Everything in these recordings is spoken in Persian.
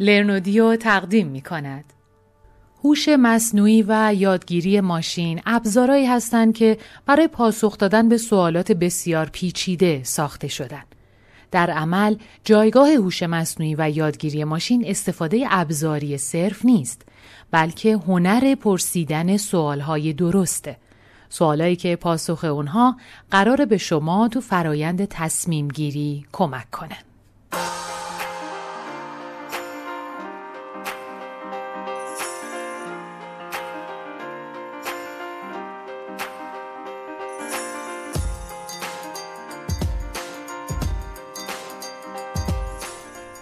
لرنودیو تقدیم می کند. هوش مصنوعی و یادگیری ماشین ابزارهایی هستند که برای پاسخ دادن به سوالات بسیار پیچیده ساخته شدند. در عمل جایگاه هوش مصنوعی و یادگیری ماشین استفاده ابزاری صرف نیست بلکه هنر پرسیدن سوالهای درسته سوالایی که پاسخ اونها قرار به شما تو فرایند تصمیم گیری کمک کنه.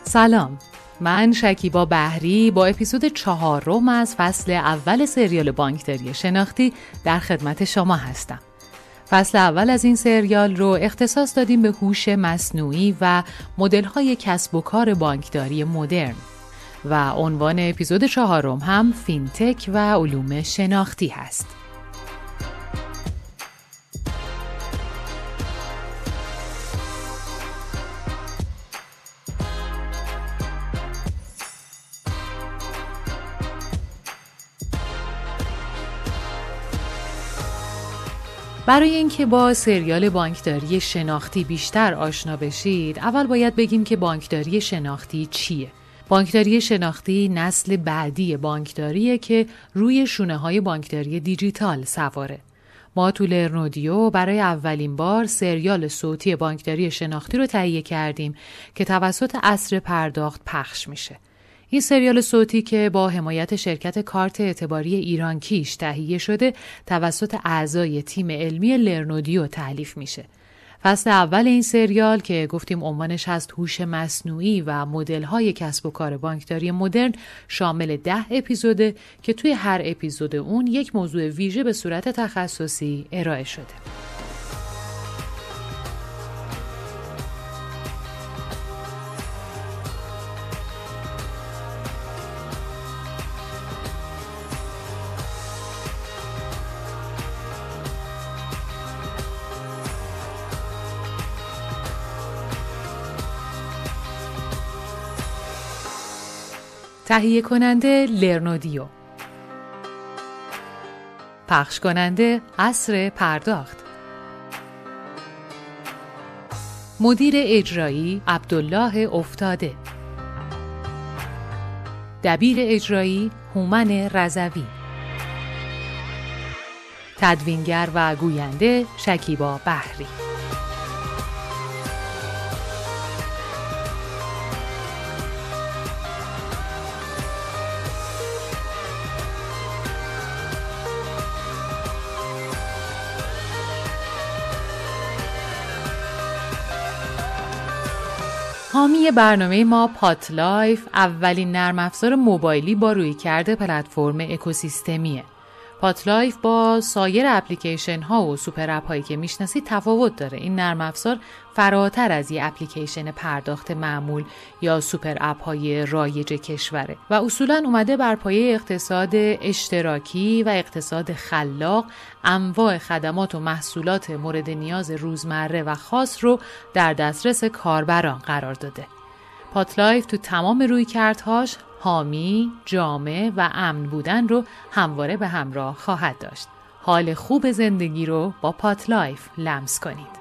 سلام من شکیبا بهری با اپیزود چهارم از فصل اول سریال بانکداری شناختی در خدمت شما هستم فصل اول از این سریال رو اختصاص دادیم به هوش مصنوعی و مدل‌های کسب و کار بانکداری مدرن و عنوان اپیزود چهارم هم فینتک و علوم شناختی هست. برای اینکه با سریال بانکداری شناختی بیشتر آشنا بشید اول باید بگیم که بانکداری شناختی چیه؟ بانکداری شناختی نسل بعدی بانکداریه که روی شونه های بانکداری دیجیتال سواره. ما تو لرنودیو برای اولین بار سریال صوتی بانکداری شناختی رو تهیه کردیم که توسط اصر پرداخت پخش میشه. این سریال صوتی که با حمایت شرکت کارت اعتباری ایران کیش تهیه شده توسط اعضای تیم علمی لرنودیو تعلیف میشه. فصل اول این سریال که گفتیم عنوانش هست هوش مصنوعی و مدل‌های کسب و کار بانکداری مدرن شامل ده اپیزوده که توی هر اپیزود اون یک موضوع ویژه به صورت تخصصی ارائه شده. تهیه کننده لرنودیو. پخش کننده اصر پرداخت. مدیر اجرایی عبدالله افتاده. دبیر اجرایی هومن رزوی تدوینگر و گوینده شکیبا بحری حامی برنامه ما پات لایف اولین نرم افزار موبایلی با رویکرد پلتفرم اکوسیستمیه. پاتلایف با سایر اپلیکیشن ها و super app هایی که می‌شناسید تفاوت داره. این نرم افزار فراتر از یه اپلیکیشن پرداخت معمول یا super app های رایج کشوره و اصولا اومده بر پایه اقتصاد اشتراکی و اقتصاد خلاق انواع خدمات و محصولات مورد نیاز روزمره و خاص رو در دسترس کاربران قرار داده. پاتلایف تو تمام رویکردهاش حامی، جامع و امن بودن رو همواره به همراه خواهد داشت. حال خوب زندگی رو با پاتلایف لمس کنید.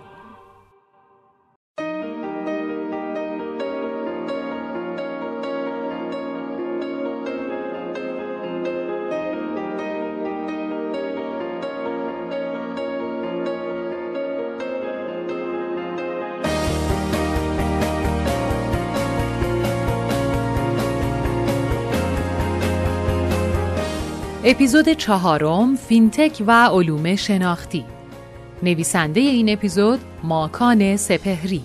اپیزود چهارم فینتک و علوم شناختی نویسنده این اپیزود ماکان سپهری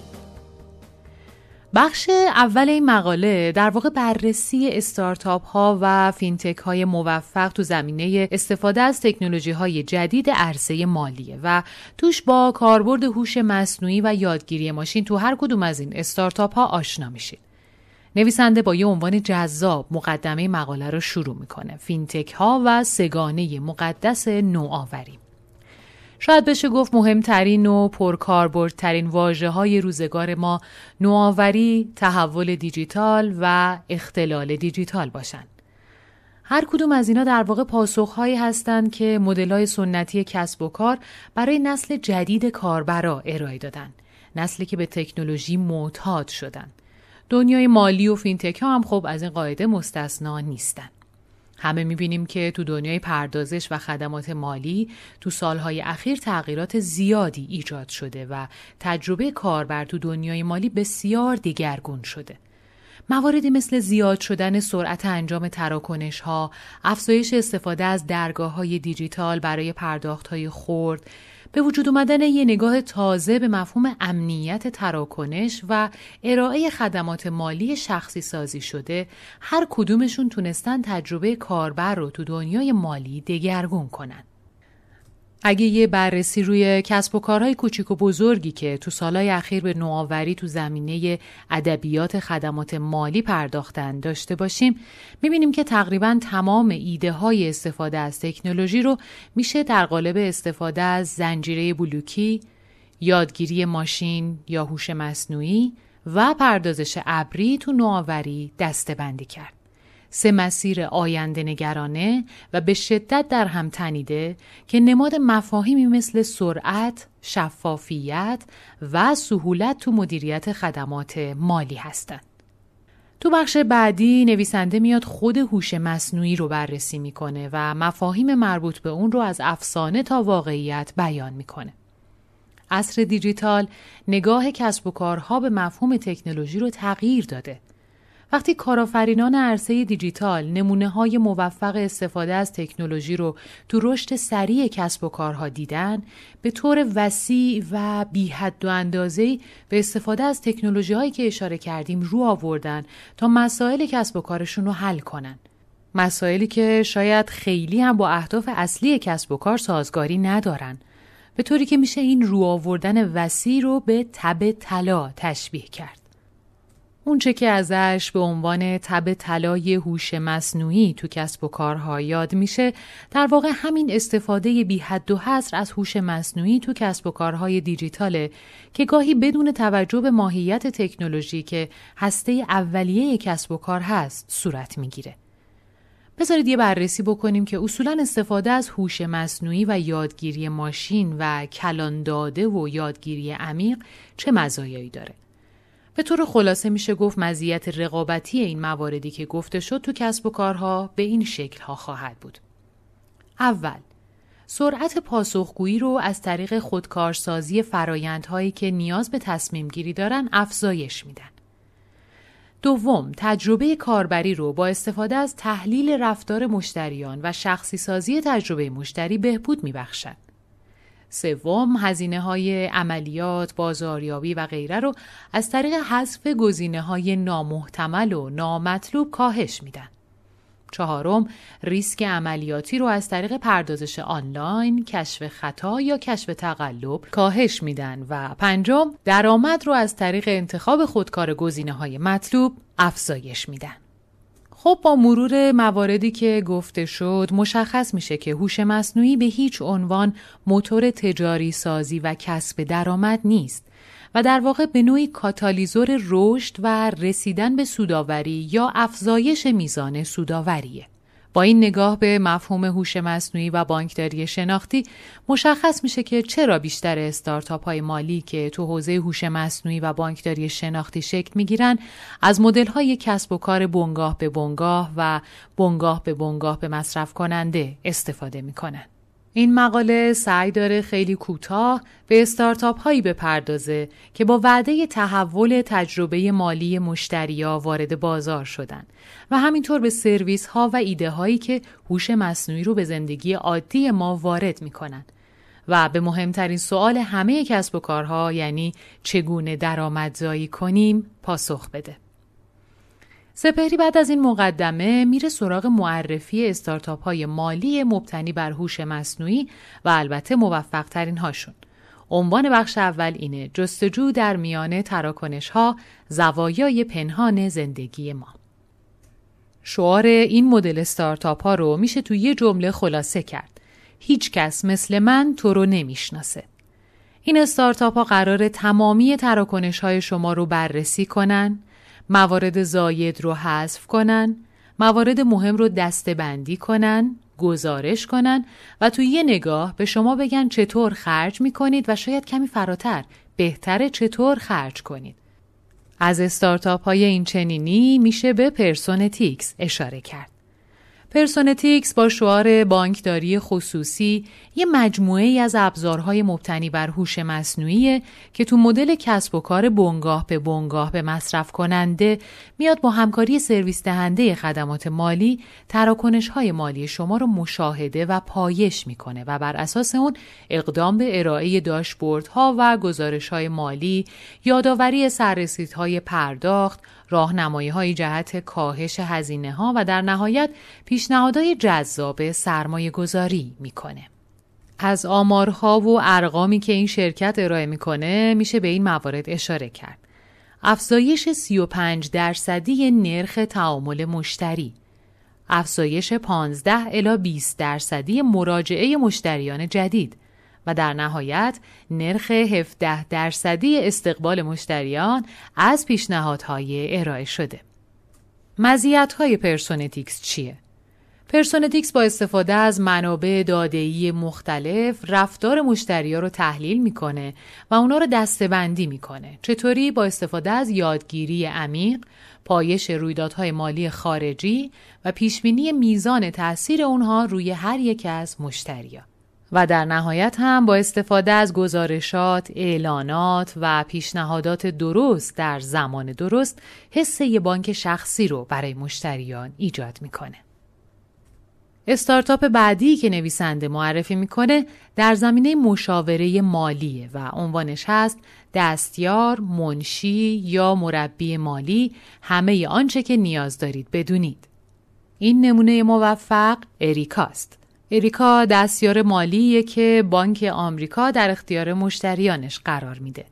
بخش اول این مقاله در واقع بررسی استارتاپ ها و فینتک های موفق تو زمینه استفاده از تکنولوژی های جدید عرصه مالیه و توش با کاربرد هوش مصنوعی و یادگیری ماشین تو هر کدوم از این استارتاپ ها آشنا میشید. نویسنده با یه عنوان جذاب مقدمه مقاله رو شروع می‌کنه فینتک ها و سگانه مقدس نوآوری شاید بشه گفت مهمترین و پرکاربردترین واجه های روزگار ما نوآوری، تحول دیجیتال و اختلال دیجیتال باشند. هر کدوم از اینا در واقع پاسخهایی هستند که مدل‌های سنتی کسب و کار برای نسل جدید کاربرا ارائه دادن. نسلی که به تکنولوژی معتاد شدن. دنیای مالی و فینتک ها هم خب از این قاعده مستثنا نیستن. همه می‌بینیم که تو دنیای پردازش و خدمات مالی تو سالهای اخیر تغییرات زیادی ایجاد شده و تجربه کاربر تو دنیای مالی بسیار دیگرگون شده. مواردی مثل زیاد شدن سرعت انجام تراکنش ها، افزایش استفاده از درگاه های دیجیتال برای پرداخت های خورد، به وجود اومدن یه نگاه تازه به مفهوم امنیت تراکنش و ارائه خدمات مالی شخصی سازی شده هر کدومشون تونستن تجربه کاربر رو تو دنیای مالی دگرگون کنن. اگه یه بررسی روی کسب و کارهای کوچیک و بزرگی که تو سالهای اخیر به نوآوری تو زمینه ادبیات خدمات مالی پرداختن داشته باشیم می‌بینیم که تقریبا تمام ایده های استفاده از تکنولوژی رو میشه در قالب استفاده از زنجیره بلوکی، یادگیری ماشین یا هوش مصنوعی و پردازش ابری تو نوآوری دستبندی کرد. سه مسیر آینده نگرانه و به شدت در هم تنیده که نماد مفاهیمی مثل سرعت، شفافیت و سهولت تو مدیریت خدمات مالی هستند. تو بخش بعدی نویسنده میاد خود هوش مصنوعی رو بررسی می‌کنه و مفاهیم مربوط به اون رو از افسانه تا واقعیت بیان می‌کنه. عصر دیجیتال نگاه کسب و کارها به مفهوم تکنولوژی رو تغییر داده وقتی کارآفرینان عرصه دیجیتال نمونه های موفق استفاده از تکنولوژی رو تو رشد سریع کسب و کارها دیدن به طور وسیع و بی حد و اندازه به استفاده از تکنولوژی هایی که اشاره کردیم رو آوردن تا مسائل کسب و کارشون رو حل کنن. مسائلی که شاید خیلی هم با اهداف اصلی کسب و کار سازگاری ندارن. به طوری که میشه این رو آوردن وسیع رو به تب طلا تشبیه کرد. اونچه که ازش به عنوان تب طلای هوش مصنوعی تو کسب و کارها یاد میشه در واقع همین استفاده بی حد و حصر از هوش مصنوعی تو کسب و کارهای دیجیتاله که گاهی بدون توجه به ماهیت تکنولوژی که هسته اولیه کسب و کار هست صورت می‌گیره. بذارید یه بررسی بکنیم که اصولا استفاده از هوش مصنوعی و یادگیری ماشین و کلان داده و یادگیری عمیق چه مزایایی داره. به طور خلاصه میشه گفت مزیت رقابتی این مواردی که گفته شد تو کسب و کارها به این شکل ها خواهد بود. اول سرعت پاسخگویی رو از طریق خودکارسازی فرایندهایی که نیاز به تصمیم گیری دارن افزایش میدن. دوم، تجربه کاربری رو با استفاده از تحلیل رفتار مشتریان و شخصی سازی تجربه مشتری بهبود میبخشند. سوم هزینه های عملیات، بازاریابی و غیره رو از طریق حذف گزینه های نامحتمل و نامطلوب کاهش میدن. چهارم ریسک عملیاتی رو از طریق پردازش آنلاین، کشف خطا یا کشف تقلب کاهش میدن و پنجم درآمد رو از طریق انتخاب خودکار گزینه های مطلوب افزایش میدن. خب با مرور مواردی که گفته شد مشخص میشه که هوش مصنوعی به هیچ عنوان موتور تجاری سازی و کسب درآمد نیست و در واقع به نوعی کاتالیزور رشد و رسیدن به سوداوری یا افزایش میزان سوداوریه. با این نگاه به مفهوم هوش مصنوعی و بانکداری شناختی مشخص میشه که چرا بیشتر استارتاپ های مالی که تو حوزه هوش مصنوعی و بانکداری شناختی شکل می‌گیرن از مدل های کسب و کار بنگاه به بنگاه و بنگاه به بنگاه به مصرف کننده استفاده می‌کنن. این مقاله سعی داره خیلی کوتاه به استارتاپ هایی بپردازه که با وعده تحول تجربه مالی مشتریا وارد بازار شدن و همینطور به سرویس ها و ایده هایی که هوش مصنوعی رو به زندگی عادی ما وارد می‌کنن و به مهمترین سوال همه کسب و کارها یعنی چگونه درآمدزایی کنیم پاسخ بده. سپهری بعد از این مقدمه میره سراغ معرفی استارتاپ های مالی مبتنی بر هوش مصنوعی و البته موفق ترین هاشون. عنوان بخش اول اینه جستجو در میان تراکنش ها زوایای پنهان زندگی ما. شعار این مدل استارتاپ ها رو میشه تو یه جمله خلاصه کرد. هیچ کس مثل من تو رو نمی‌شناسه. این استارتاپ ها قرار تمامی تراکنش های شما رو بررسی کنن، موارد زاید رو حذف کنن، موارد مهم رو دسته‌بندی کنن، گزارش کنن و توی یه نگاه به شما بگن چطور خرج می کنید و شاید کمی فراتر بهتره چطور خرج کنید. از استارتاپ های این چنینی میشه به Personetics اشاره کرد. Personetics با شعار بانکداری خصوصی یه مجموعه از ابزارهای مبتنی بر هوش مصنوعی که تو مدل کسب و کار بنگاه به بنگاه به مصرف کننده میاد با همکاری سرویس دهنده خدمات مالی تراکنش های مالی شما رو مشاهده و پایش می‌کنه و بر اساس اون اقدام به ارائه داشبوردها و گزارش های مالی، یادآوری سررسیدهای پرداخت، راهنمایی های جهت کاهش هزینه ها و در نهایت پیشنهادهای جذاب سرمایه گذاری می‌کنه. از آمارها و ارقامی که این شرکت ارائه می‌کنه میشه به این موارد اشاره کرد. افزایش 35 درصدی نرخ تعامل مشتری افزایش 15 الی 20 درصدی مراجعه مشتریان جدید و در نهایت نرخ 17 درصدی استقبال مشتریان از پیشنهادهای ارائه شده. مزیت‌های Personetics چیه؟ Personetics با استفاده از منابع داده‌ای مختلف رفتار مشتری رو تحلیل می‌کنه و اونا رو دسته‌بندی می‌کنه. چطوری با استفاده از یادگیری عمیق، پایش رویدادهای مالی خارجی و پیشبینی میزان تاثیر اونها روی هر یک از مشتریان. و در نهایت هم با استفاده از گزارشات، اعلانات و پیشنهادات درست در زمان درست حس یه بانک شخصی رو برای مشتریان ایجاد می‌کنه. استارتاپ بعدی که نویسنده معرفی می‌کنه در زمینه مشاوره مالیه و عنوانش هست دستیار، منشی یا مربی مالی همه آنچه که نیاز دارید بدونید. این نمونه موفق اریکاست. اریکا دستیار مالیه که بانک آمریکا در اختیار مشتریانش قرار میده.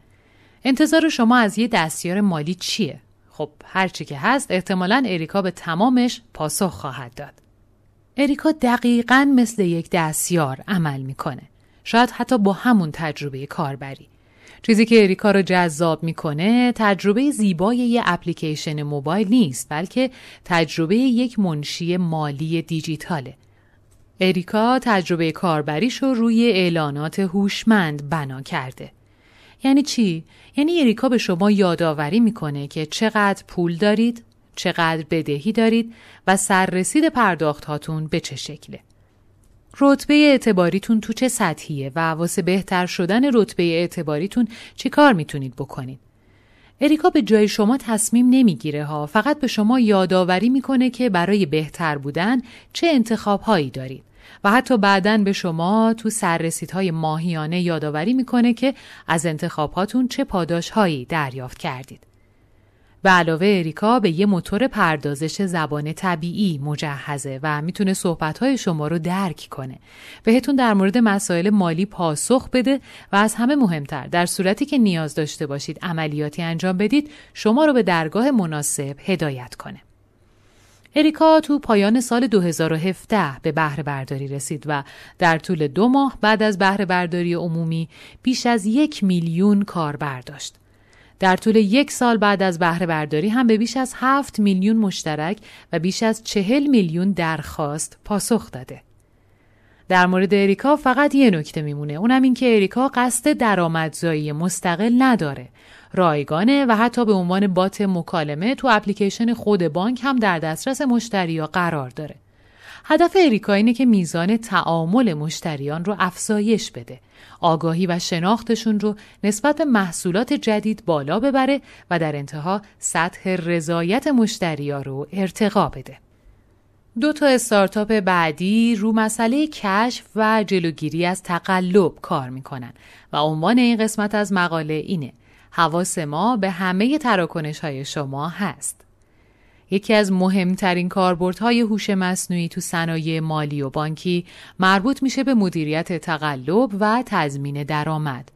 انتظار شما از یه دستیار مالی چیه؟ خب هرچی که هست احتمالا اریکا به تمامش پاسخ خواهد داد. اریکا دقیقا مثل یک دستیار عمل می‌کنه. شاید حتی با همون تجربه کاربری. چیزی که اریکا رو جذاب می‌کنه تجربه زیبای یه اپلیکیشن موبایل نیست بلکه تجربه یک منشی مالی دیجیتاله. اریکا تجربه کاربریش رو روی اعلانات هوشمند بنا کرده. یعنی چی؟ یعنی اریکا به شما یادآوری می‌کنه که چقدر پول دارید، چقدر بدهی دارید و سررسید پرداخت هاتون به چه شکله. رتبه اعتباریتون تو چه سطحیه و واسه بهتر شدن رتبه اعتباریتون چی کار می‌تونید بکنید. اریکا به جای شما تصمیم نمی‌گیره ها فقط به شما یادآوری می‌کنه که برای بهتر بودن چه انتخاب هایی دارید. و حتی بعدا به شما تو سررسیدهای ماهیانه یادآوری می‌کنه که از انتخاباتون چه پاداشهایی دریافت کردید. به علاوه اریکا به یه موتور پردازش زبان طبیعی مجهزه و می‌تونه صحبتهای شما رو درک کنه. بهتون در مورد مسائل مالی پاسخ بده و از همه مهمتر در صورتی که نیاز داشته باشید عملیاتی انجام بدید شما رو به درگاه مناسب هدایت کنه. اریکا تو پایان سال 2017 به بهره برداری رسید و در طول دو ماه بعد از بهره برداری عمومی بیش از یک میلیون کاربر داشت. در طول یک سال بعد از بهره برداری هم به بیش از هفت میلیون مشترک و بیش از چهل میلیون درخواست پاسخ داده. در مورد اریکا فقط یه نکته میمونه اونم این که اریکا قصد درآمدزایی مستقل نداره رایگانه و حتی به عنوان بات مکالمه تو اپلیکیشن خود بانک هم در دسترس مشتریا قرار داره. هدف اریکا اینه که میزان تعامل مشتریان رو افزایش بده. آگاهی و شناختشون رو نسبت به محصولات جدید بالا ببره و در انتها سطح رضایت مشتریا رو ارتقا بده. دو تا استارتاپ بعدی رو مسئله کشف و جلوگیری از تقلب کار می‌کنن و عنوان این قسمت از مقاله اینه حواس ما به همه تراکنش های شما هست. یکی از مهمترین کاربردهای هوش مصنوعی تو صنایع مالی و بانکی مربوط میشه به مدیریت تقلب و تضمین درآمد.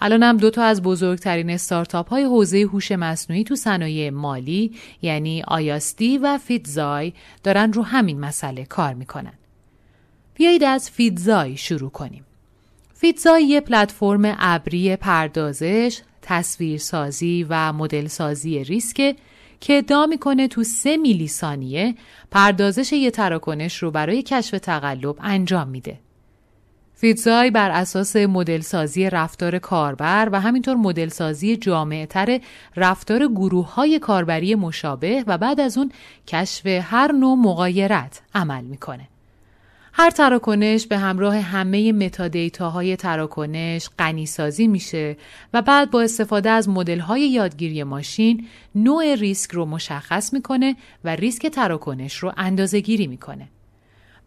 الان دو تا از بزرگترین استارتاپ های حوزه هوش مصنوعی تو صنایع مالی یعنی آیاستی و فیتزای دارن رو همین مسئله کار می‌کنن. بیایید از فیتزای شروع کنیم. فیتزای یه پلتفرم ابری پردازش، تصویرسازی و مدل سازی ریسک که ادعا می‌کنه تو سه میلی ثانیه پردازش یه تراکنش رو برای کشف تقلب انجام میده. فیتزای بر اساس مدل سازی رفتار کاربر و همینطور مدل سازی جامعتر رفتار گروه های کاربری مشابه و بعد از اون کشف هر نوع مقایرت عمل می‌کنه. هر تراکنش به همراه همه متادیتاهای تراکنش غنی سازی میشه و بعد با استفاده از مدل های یادگیری ماشین نوع ریسک رو مشخص می‌کنه و ریسک تراکنش رو اندازه گیری می‌کنه.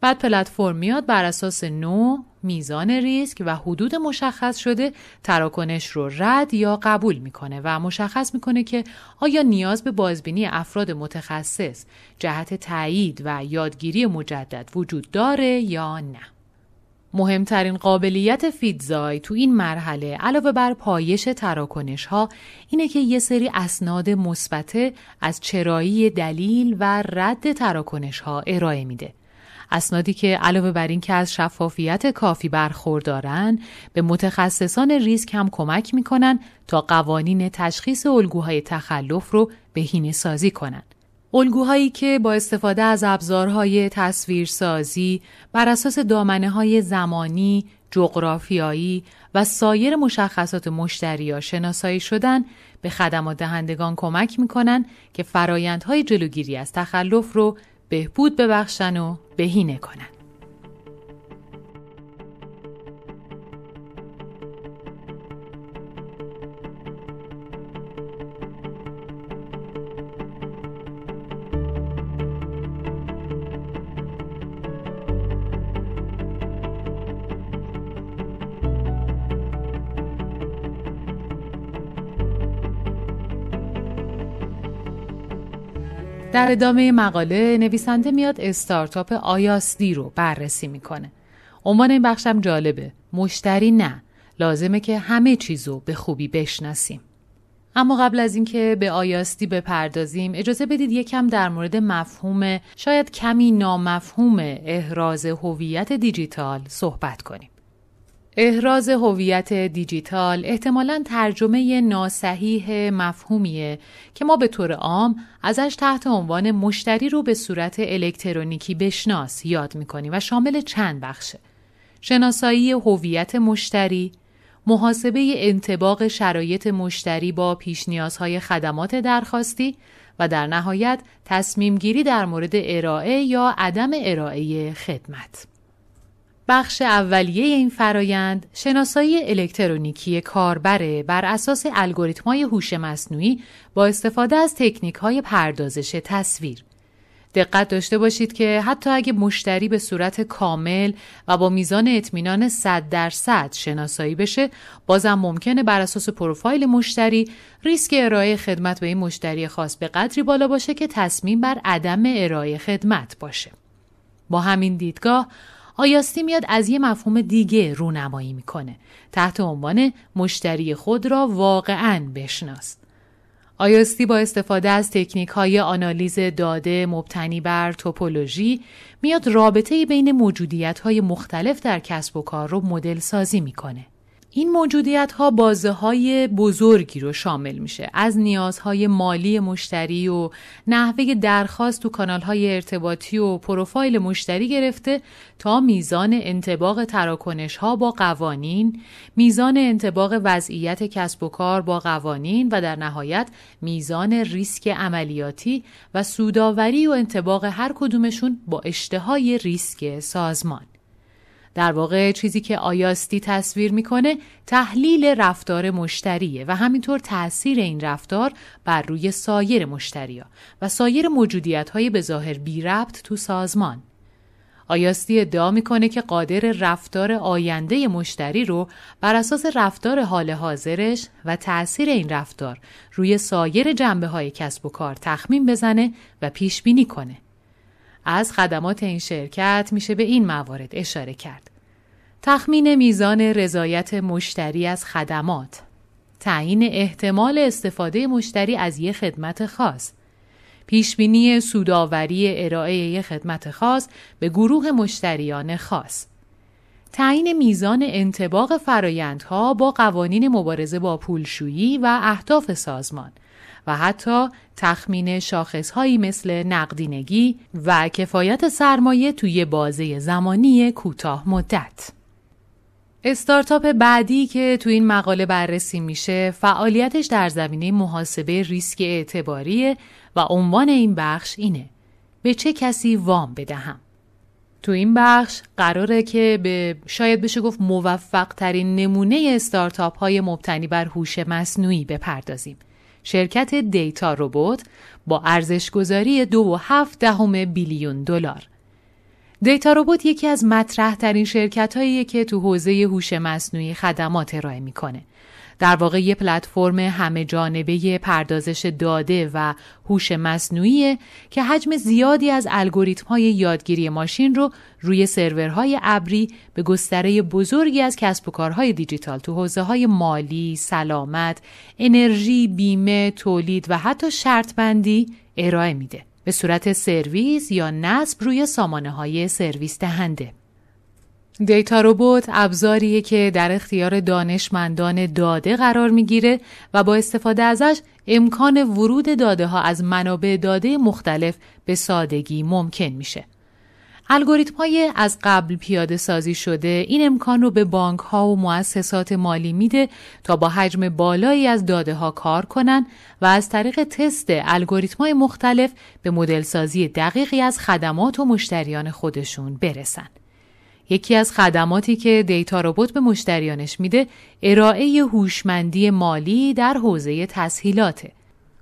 بعد پلتفرم میاد بر اساس نوع، میزان ریسک و حدود مشخص شده تراکنش رو رد یا قبول می‌کنه و مشخص می‌کنه که آیا نیاز به بازبینی افراد متخصص جهت تایید و یادگیری مجدد وجود داره یا نه. مهمترین قابلیت فیدزای تو این مرحله علاوه بر پایش تراکنش ها اینه که یه سری اسناد مثبت از چرایی دلیل و رد تراکنش ها ارائه میده. اسنادی که علاوه بر این که از شفافیت کافی برخوردارن به متخصصان ریسک هم کمک می‌کنن تا قوانین تشخیص الگوهای تخلف رو بهینه سازی کنند. الگوهایی که با استفاده از ابزارهای تصویرسازی بر اساس دامنه های زمانی، جغرافیایی و سایر مشخصات مشتریا شناسایی شدن به خدمات دهندگان کمک می‌کنن که فرایندهای جلوگیری از تخلف رو بهبود ببخشن و بهینه کنن. در ادامه مقاله نویسنده میاد استارتاپ آیاسدی رو بررسی می‌کنه. عنوان این بخشم جالبه. مشتری نه. لازمه که همه چیزو به خوبی بشناسیم. اما قبل از اینکه به آیاستی بپردازیم اجازه بدید یکم در مورد مفهوم شاید کمی نامفهوم احراز هویت دیجیتال صحبت کنیم. احراز هویت دیجیتال احتمالا ترجمه ناسحیح مفهومیه که ما به طور عام ازش تحت عنوان مشتری رو به صورت الکترونیکی بشناس یاد می‌کنیم و شامل چند بخشه. شناسایی هویت مشتری، محاسبه انتباق شرایط مشتری با پیش نیازهای خدمات درخواستی و در نهایت تصمیم گیری در مورد ارائه یا عدم ارائه خدمت. بخش اولیه این فرایند شناسایی الکترونیکی کاربره بر اساس الگوریتم‌های هوش مصنوعی با استفاده از تکنیک‌های پردازش تصویر. دقت داشته باشید که حتی اگه مشتری به صورت کامل و با میزان اطمینان 100 درصد شناسایی بشه بازم ممکنه بر اساس پروفایل مشتری ریسک ارائه خدمت به این مشتری خاص به قدری بالا باشه که تصمیم بر عدم ارائه خدمت باشه با همین دیدگاه آیاستی میاد از یه مفهوم دیگه رونمایی می‌کنه تحت عنوان مشتری خود را واقعا بشناس آیاستی با استفاده از تکنیک های آنالیز داده مبتنی بر توپولوژی میاد رابطه بین موجودیت های مختلف در کسب و کار رو مدل سازی می‌کنه. این موجودیت ها بازه های بزرگی رو شامل میشه از نیازهای مالی مشتری و نحوه درخواست تو کانال های ارتباطی و پروفایل مشتری گرفته تا میزان انتباق تراکنش ها با قوانین، میزان انتباق وضعیت کسب و کار با قوانین و در نهایت میزان ریسک عملیاتی و سوداوری و انتباق هر کدومشون با اشتهای ریسک سازمان. در واقع چیزی که آیاستی تصویر می‌کنه تحلیل رفتار مشتریه و همینطور تاثیر این رفتار بر روی سایر مشتریا و سایر موجودیت های به ظاهر بی ربط تو سازمان. آیاستی ادعا می‌کنه که قادر رفتار آینده مشتری رو بر اساس رفتار حال حاضرش و تأثیر این رفتار روی سایر جنبه های کسب و کار تخمین بزنه و پیش بینی کنه. از خدمات این شرکت میشه به این موارد اشاره کرد. تخمین میزان رضایت مشتری از خدمات. تعیین احتمال استفاده مشتری از یک خدمت خاص. پیشبینی سوداوری ارائه خدمت خاص به گروه مشتریان خاص. تعیین میزان انتباق فرایندها با قوانین مبارزه با پولشویی و اهداف سازمان. و حتی تخمین شاخصهایی مثل نقدینگی و کفایت سرمایه توی بازه زمانی کوتاه مدت. استارتاپ بعدی که تو این مقاله بررسی میشه فعالیتش در زمینه محاسبه ریسک اعتباریه و عنوان این بخش اینه. به چه کسی وام بدهم؟ تو این بخش قراره که به شاید بشه گفت موفق ترین نمونه استارتاپ های مبتنی بر هوش مصنوعی بپردازیم. شرکت دیتا روبوت با ارزش گذاری دو و هفت دهم بیلیون دلار. دیتا روبوت یکی از مطرح ترین شرکت هایی که تو حوزه هوش مصنوعی خدمات ارائه می‌کنه. در واقع یه پلتفرم همه جانبه پردازش داده و هوش مصنوعی که حجم زیادی از الگوریتم های یادگیری ماشین رو روی سرورهای ابری به گستره بزرگی از کسب و کارهای دیجیتال تو حوزه های مالی، سلامت، انرژی، بیمه، تولید و حتی شرط بندی ارائه میده به صورت سرویس یا نصب روی سامانه های سرویس دهنده. دیتا روبوت ابزاریه که در اختیار دانشمندان داده قرار می‌گیره و با استفاده ازش امکان ورود داده ها از منابع داده مختلف به سادگی ممکن میشه. الگوریتم های از قبل پیاده سازی شده این امکان رو به بانک ها و مؤسسات مالی میده تا با حجم بالایی از داده ها کار کنن و از طریق تست الگوریتم های مختلف به مدل سازی دقیقی از خدمات و مشتریان خودشون برسن. یکی از خدماتی که دیتا روبوت به مشتریانش میده ارائه هوشمندی مالی در حوزه تسهیلاته.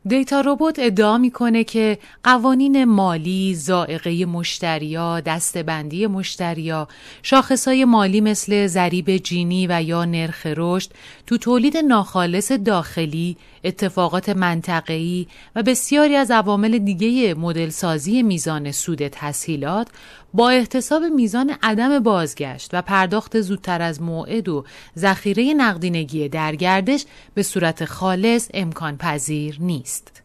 دیتا روبوت ادعا می‌کنه که قوانین مالی، زائقه مشتریا، دستبندی مشتریا، شاخصهای مالی مثل ضریب جینی و یا نرخ رشد تو تولید ناخالص داخلی، اتفاقات منطقه‌ای و بسیاری از عوامل دیگه مدل سازی میزان سود تسهیلات با احتساب میزان عدم بازگشت و پرداخت زودتر از موعد و ذخیره نقدینگی در گردش به صورت خالص امکان پذیر نیست.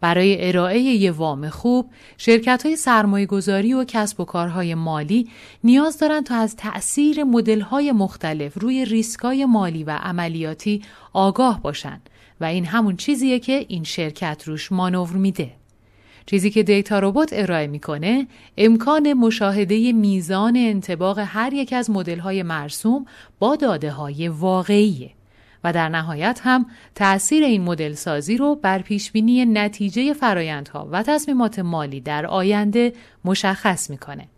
برای ارائه یه وام خوب، شرکت های سرمایه گذاری و کسب و کارهای مالی نیاز دارند تا از تأثیر مدل های مختلف روی ریسک های مالی و عملیاتی آگاه باشند و این همون چیزیه که این شرکت روش مانور میده. چیزی که دیتا ربات ارائه می‌کنه امکان مشاهده میزان انتباق هر یک از های مرسوم با داده های واقعیه و در نهایت هم تأثیر این مدل سازی رو بر پیشبینی نتیجه فرایندها و تصمیمات مالی در آینده مشخص می‌کنه.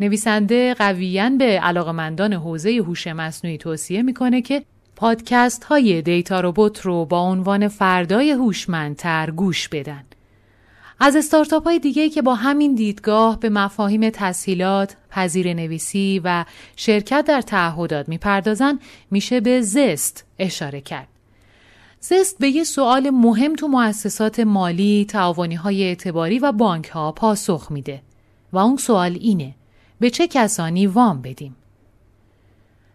نویسنده قویان به علاقمندان حوزه هوش مصنوعی توصیه می‌کنه که پادکست های دیتا روبوت رو با عنوان فردای هوشمندتر گوش بدن از استارتاپ های دیگه که با همین دیدگاه به مفاهیم تسهیلات، پذیر نویسی و شرکت در تعهدات می‌پردازن میشه به زست اشاره کرد. زست به یه سوال مهم تو مؤسسات مالی، تعاونی های اعتباری و بانک ها پاسخ میده و اون سوال اینه به چه کسانی وام بدیم؟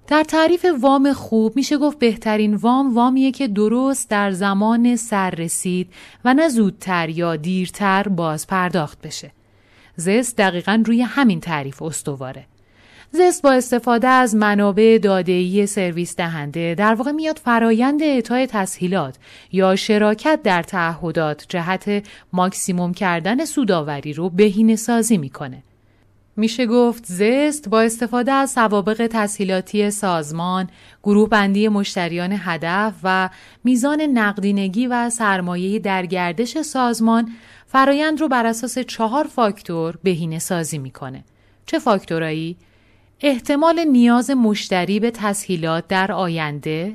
در تعریف وام خوب میشه گفت بهترین وام وامیه که درست در زمان سر رسید و نه زودتر یا دیرتر باز پرداخت بشه. زست دقیقا روی همین تعریف استواره. زست با استفاده از منابع داده‌ای سرویس دهنده در واقع میاد فرایند اعطای تسهیلات یا شراکت در تعهدات جهت ماکسیموم کردن سوداوری رو بهینه سازی می‌کنه. میشه گفت زست با استفاده از سوابق تسهیلاتی سازمان، گروه بندی مشتریان هدف و میزان نقدینگی و سرمایه در گردش سازمان فرایند رو بر اساس چهار فاکتور بهینه سازی می‌کنه. چه فاکتورایی؟ احتمال نیاز مشتری به تسهیلات در آینده،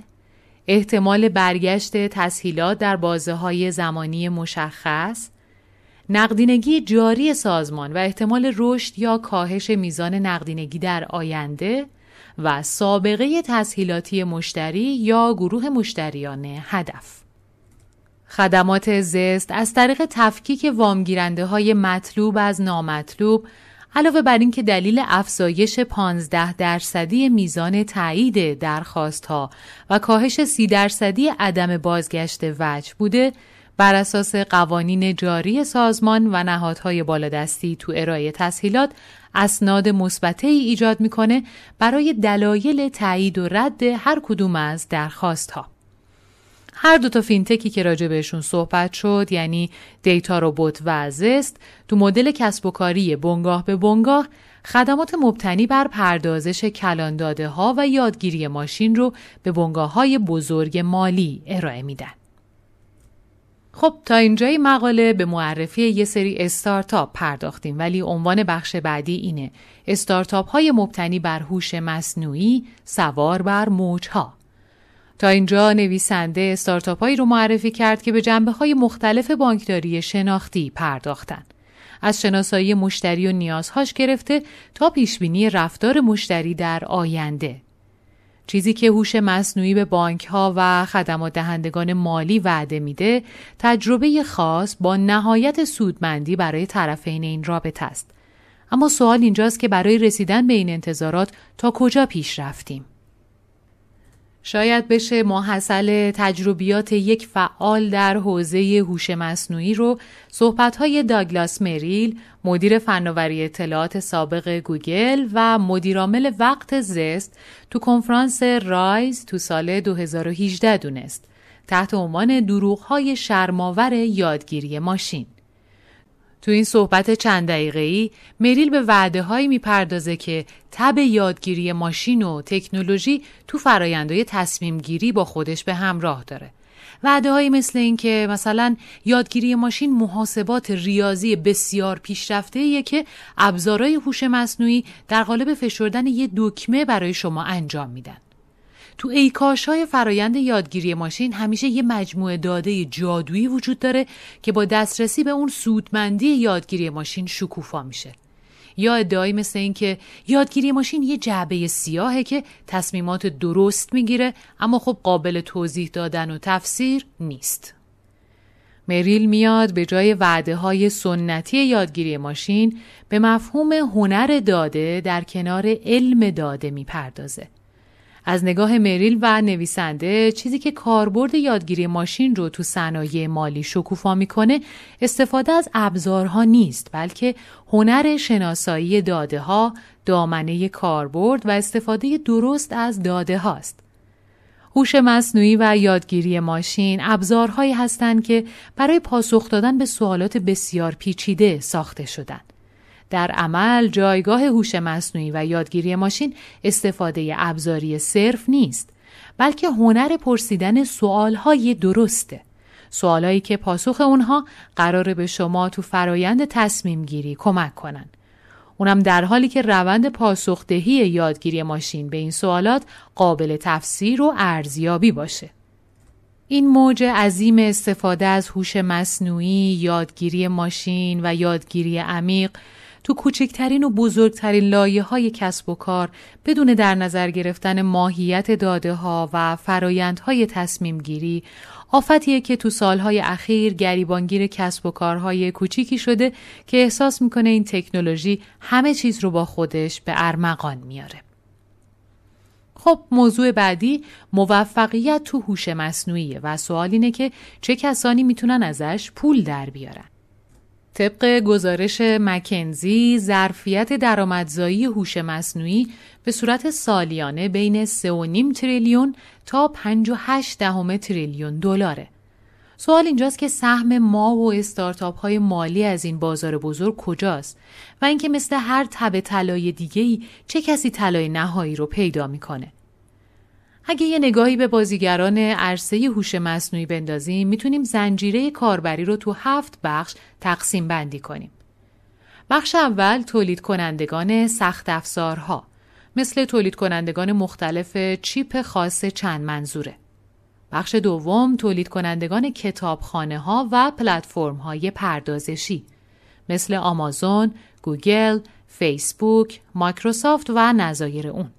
احتمال برگشت تسهیلات در بازه های زمانی مشخص، نقدینگی جاری سازمان و احتمال رشد یا کاهش میزان نقدینگی در آینده و سابقه تسهیلاتی مشتری یا گروه مشتریان هدف. خدمات زست از طریق تفکیک وامگیرنده های مطلوب از نامطلوب علاوه بر اینکه دلیل افزایش 15 درصدی میزان تایید درخواست ها و کاهش 30 درصدی عدم بازگشت وجه بوده بر اساس قوانین جاری سازمان و نهادهای بالادستی تو ارائه تسهیلات اسناد مثبته ای ایجاد می‌کنه برای دلایل تایید و رد هر کدوم از درخواست ها. هر دو تا فینتکی که راجع بهشون صحبت شد یعنی DataRobot و Zest تو مدل کسب و کاری بنگاه به بنگاه خدمات مبتنی بر پردازش کلان داده ها و یادگیری ماشین رو به بنگاه های بزرگ مالی ارائه میدن. خب تا اینجای مقاله به معرفی یه سری استارتاپ پرداختیم ولی عنوان بخش بعدی اینه استارتاپ های مبتنی بر هوش مصنوعی سوار بر موجها تا اینجا نویسنده استارتاپ هایی رو معرفی کرد که به جنبه های مختلف بانکداری شناختی پرداختن. از شناسایی مشتری و نیازهاش گرفته تا پیشبینی رفتار مشتری در آینده. چیزی که هوش مصنوعی به بانک ها و خدمات دهندگان مالی وعده میده تجربه خاص با نهایت سودمندی برای طرفین این رابطه است. اما سوال اینجاست که برای رسیدن به این انتظارات تا کجا پیش رفتیم؟ شاید بشه محصل تجربیات یک فعال در حوزه هوش مصنوعی رو صحبت‌های داگلاس مریل مدیر فناوری اطلاعات سابق گوگل و مدیرعامل وقت Zest تو کنفرانس رایز تو سال 2018 دونست تحت عنوان دروغ‌های شرم‌آور یادگیری ماشین. تو این صحبت چند دقیقه‌ای مریل به وعده هایی می‌پردازه که تب یادگیری ماشین و تکنولوژی تو فرایندهای تصمیم گیری با خودش به همراه داره. وعده هایی مثل این که مثلا یادگیری ماشین محاسبات ریاضی بسیار پیشرفته که ابزارهای هوش مصنوعی در قالب فشردن یه دکمه برای شما انجام میدن. تو ایکاش های فرایند یادگیری ماشین همیشه یه مجموعه داده جادویی وجود داره که با دسترسی به اون سودمندی یادگیری ماشین شکوفا میشه. یا ادعایی مثل این که یادگیری ماشین یه جعبه سیاهه که تصمیمات درست می‌گیره اما خب قابل توضیح دادن و تفسیر نیست. مریل میاد به جای وعده های سنتی یادگیری ماشین به مفهوم هنر داده در کنار علم داده می‌پردازه. از نگاه مریل و نویسنده چیزی که کاربرد یادگیری ماشین رو تو صنایع مالی شکوفا می‌کنه استفاده از ابزارها نیست بلکه هنر شناسایی داده ها دامنه کاربرد و استفاده درست از داده هاست. هوش مصنوعی و یادگیری ماشین ابزارهایی هستند که برای پاسخ دادن به سوالات بسیار پیچیده ساخته شدند. در عمل جایگاه هوش مصنوعی و یادگیری ماشین استفاده ابزاری صرف نیست بلکه هنر پرسیدن سوالهای درسته. سوالهایی که پاسخ اونها قراره به شما تو فرایند تصمیم گیری کمک کنن. اونم در حالی که روند پاسخدهی یادگیری ماشین به این سوالات قابل تفسیر و ارزیابی باشه. این موج عظیم استفاده از هوش مصنوعی، یادگیری ماشین و یادگیری عمیق تو کوچکترین و بزرگترین لایه های کسب و کار بدون در نظر گرفتن ماهیت داده ها و فرایندهای تصمیم گیری آفتیه که تو سالهای اخیر گریبانگیر کسب و کارهای کوچیکی شده که احساس می‌کنه این تکنولوژی همه چیز رو با خودش به ارمغان میاره. خب موضوع بعدی موفقیت تو هوش مصنوعیه و سوال اینه که چه کسانی می‌تونن ازش پول در بیارن. طبق گزارش مکنزی ظرفیت درآمدزایی هوش مصنوعی به صورت سالیانه بین 3.5 تریلیون تا 58 دهم تریلیون دلاره. سوال اینجاست که سهم ما و استارتاپ های مالی از این بازار بزرگ کجاست و اینکه مثل هر تب طلای دیگه‌ای چه کسی طلای نهایی رو پیدا می‌کنه. اگه یه نگاهی به بازیگران عرصه هوش مصنوعی بندازیم می‌تونیم زنجیره کاربری رو تو هفت بخش تقسیم بندی کنیم. بخش اول تولید کنندگان سخت افزارها مثل تولید کنندگان مختلف چیپ خاص چند منظوره. بخش دوم تولید کنندگان کتابخانه ها و پلتفرم های پردازشی مثل آمازون، گوگل، فیسبوک، مایکروسافت و نظایر اون.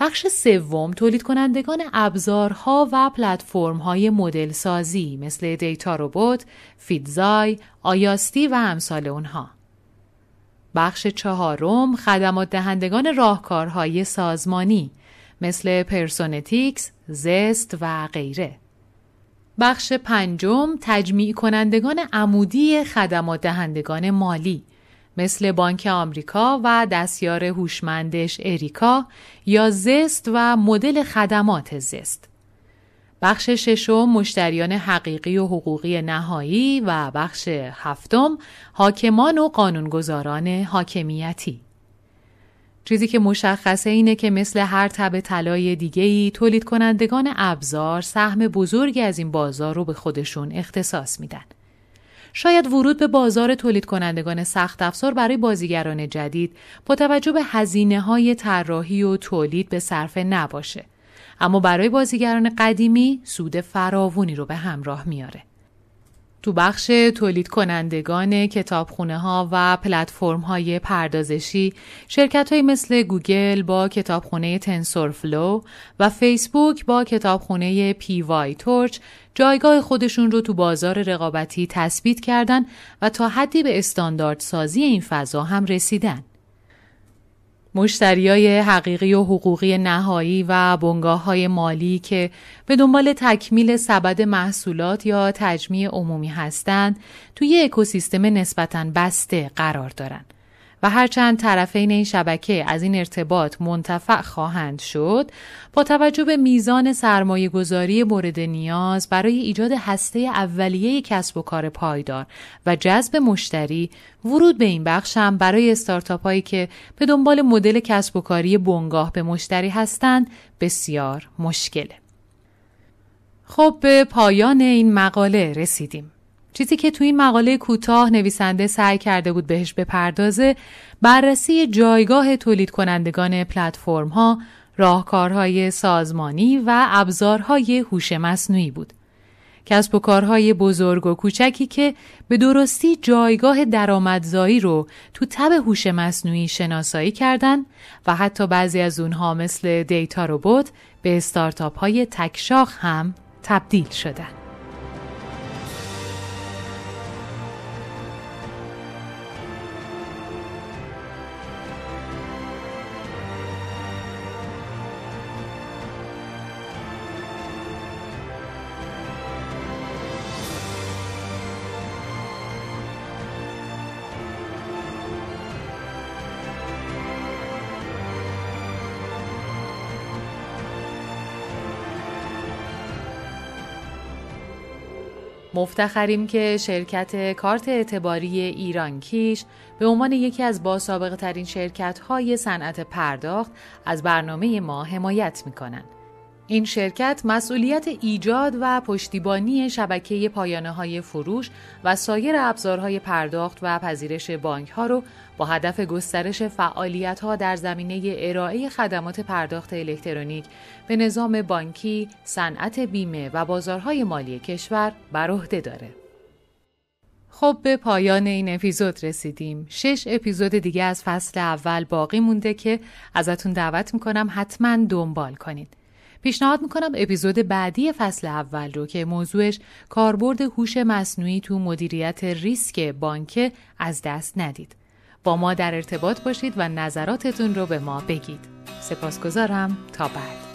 بخش سوم تولید کنندگان ابزارها و پلتفرم‌های مدل سازی مثل دیتا روبوت، فیدزای، آیاستی و امثال اونها. بخش چهارم خدمات دهندگان راهکارهای سازمانی مثل پرسونتیکس، زست و غیره. بخش پنجم تجمیع کنندگان عمودی خدمات دهندگان مالی مثل بانک آمریکا و دستیار هوشمندش اریکا یا زست و مدل خدمات زست. بخش ششم مشتریان حقیقی و حقوقی نهایی و بخش هفتم حاکمان و قانونگذاران حاکمیتی. چیزی که مشخصه اینه که مثل هر تب طلای دیگه‌ای تولید کنندگان ابزار سهم بزرگی از این بازار رو به خودشون اختصاص میدن. شاید ورود به بازار تولید کنندگان سخت افزار برای بازیگران جدید با توجه به هزینه های طراحی و تولید به صرفه نباشه. اما برای بازیگران قدیمی سود فراوونی رو به همراه میاره. تو بخش تولید کنندگان کتابخونه ها و پلتفرم های پردازشی شرکت های مثل گوگل با کتابخونه TensorFlow و فیسبوک با کتابخونه PyTorch جایگاه خودشون رو تو بازار رقابتی تثبیت کردن و تا حدی به استاندارد سازی این فضا هم رسیدن. مشتریای حقیقی و حقوقی نهایی و بنگاه های مالی که به دنبال تکمیل سبد محصولات یا تجمیع عمومی هستند توی اکوسیستم نسبتاً بسته قرار دارند. و هرچند طرفین این شبکه از این ارتباط منتفع خواهند شد با توجه به میزان سرمایه گذاری مورد نیاز برای ایجاد هسته اولیه کسب و کار پایدار و جذب مشتری ورود به این بخش هم برای استارتاپ هایی که به دنبال مدل کسب و کاری بنگاه به مشتری هستند بسیار مشکله. خب به پایان این مقاله رسیدیم. چیزی که توی این مقاله کوتاه نویسنده سعی کرده بود بهش بپردازه بررسی جایگاه تولید کنندگان پلتفرم ها، راهکارهای سازمانی و ابزارهای هوش مصنوعی بود. کسب و کارهای بزرگ و کوچکی که به درستی جایگاه درآمدزایی رو تو تب هوش مصنوعی شناسایی کردند و حتی بعضی از اونها مثل دیتا روبوت به استارتاپ های تکشاخ هم تبدیل شدند. مفتخریم که شرکت کارت اعتباری ایران کیش به عنوان یکی از باسابقه ترین شرکت های صنعت پرداخت از برنامه ما حمایت می کنند. این شرکت مسئولیت ایجاد و پشتیبانی شبکه پایانه های فروش و سایر ابزارهای پرداخت و پذیرش بانک ها رو با هدف گسترش فعالیت ها در زمینه ارائه خدمات پرداخت الکترونیک به نظام بانکی، صنعت بیمه و بازارهای مالی کشور بر عهده داره. خب به پایان این اپیزود رسیدیم. شش اپیزود دیگه از فصل اول باقی مونده که ازتون دعوت می‌کنم حتما دنبال کنید. پیشنهاد می‌کنم اپیزود بعدی فصل اول رو که موضوعش کاربرد هوش مصنوعی تو مدیریت ریسک بانک از دست ندید. با ما در ارتباط باشید و نظراتتون رو به ما بگید. سپاسگزارم تا بعد.